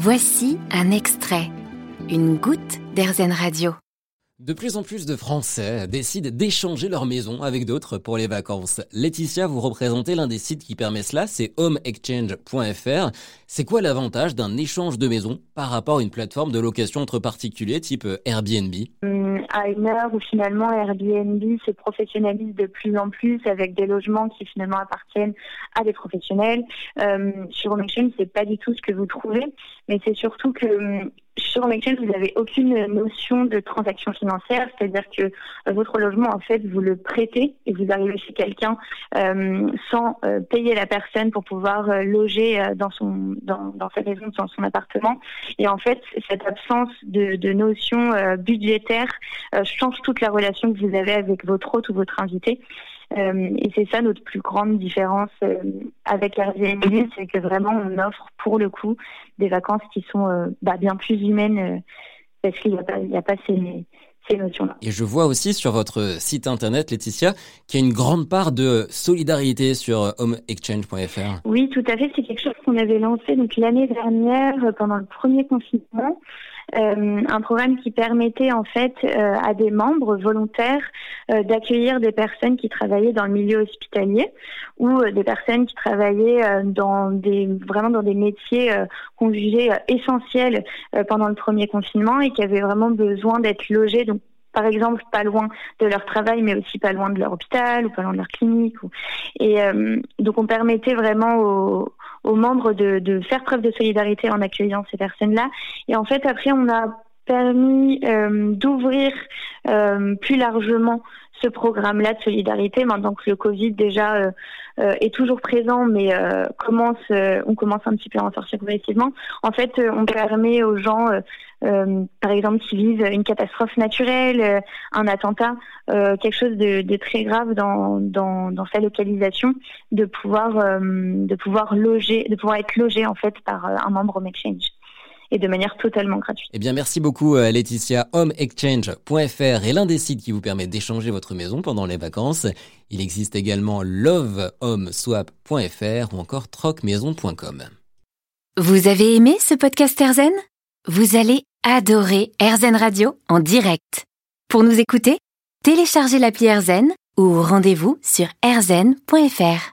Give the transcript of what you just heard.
Voici un extrait, une goutte d'Airzen Radio. De plus en plus de Français décident d'échanger leur maison avec d'autres pour les vacances. Laetitia, vous représentez l'un des sites qui permet cela, c'est homeexchange.fr. C'est quoi l'avantage d'un échange de maison par rapport à une plateforme de location entre particuliers type Airbnb? Hum, À une heure où finalement Airbnb se professionnalise de plus en plus avec des logements qui finalement appartiennent à des professionnels. Hum, sur HomeExchange, c'est pas du tout ce que vous trouvez, mais c'est surtout que hum, sur lequel vous n'avez aucune notion de transaction financière, c'est-à-dire que euh, votre logement, en fait, vous le prêtez et vous arrivez chez quelqu'un euh, sans euh, payer la personne pour pouvoir loger dans son dans, dans, sa maison, dans son appartement. Et en fait, cette absence de, de notion budgétaire change toute la relation que vous avez avec votre hôte ou votre invité. Euh, et c'est ça notre plus grande différence euh, avec Airbnb, c'est que vraiment on offre pour le coup des vacances qui sont euh, bah, bien plus humaines parce qu'il n'y a pas, il a pas ces, ces notions-là. Et je vois aussi sur votre site internet, Laetitia, qu'il y a une grande part de solidarité sur homeexchange.fr. Oui, tout à fait. C'est quelque chose qu'on avait lancé donc l'année dernière pendant le premier confinement. Euh, un programme qui permettait en fait euh, à des membres volontaires euh, d'accueillir des personnes qui travaillaient dans le milieu hospitalier ou des personnes qui travaillaient dans des vraiment dans des métiers qu'on jugeait essentiels pendant le premier confinement et qui avaient vraiment besoin d'être logés donc par exemple pas loin de leur travail, mais aussi pas loin de leur hôpital ou pas loin de leur clinique. Et donc on permettait vraiment aux, aux membres de, de, faire preuve de solidarité en accueillant ces personnes-là. Et en fait, après, on a permis euh, d'ouvrir euh, plus largement ce programme-là de solidarité, maintenant que le Covid déjà euh, est toujours présent, mais commence, on commence un petit peu à en sortir progressivement. En fait, on permet aux gens, par exemple, qui vivent une catastrophe naturelle, un attentat, quelque chose de, très grave dans, dans, dans, sa localisation, de pouvoir, de pouvoir loger, de pouvoir être logé en fait par un membre Home Exchange et de manière totalement gratuite. Eh bien, merci beaucoup euh, Laetitia. HomeExchange.fr est l'un des sites qui vous permet d'échanger votre maison pendant les vacances. Il existe également lovehomeswap.fr ou encore trocmaison.com. Vous avez aimé ce podcast Erzen Vous allez adorer Erzen Radio en direct. Pour nous écouter, téléchargez l'appli Erzen ou rendez-vous sur erzen.fr.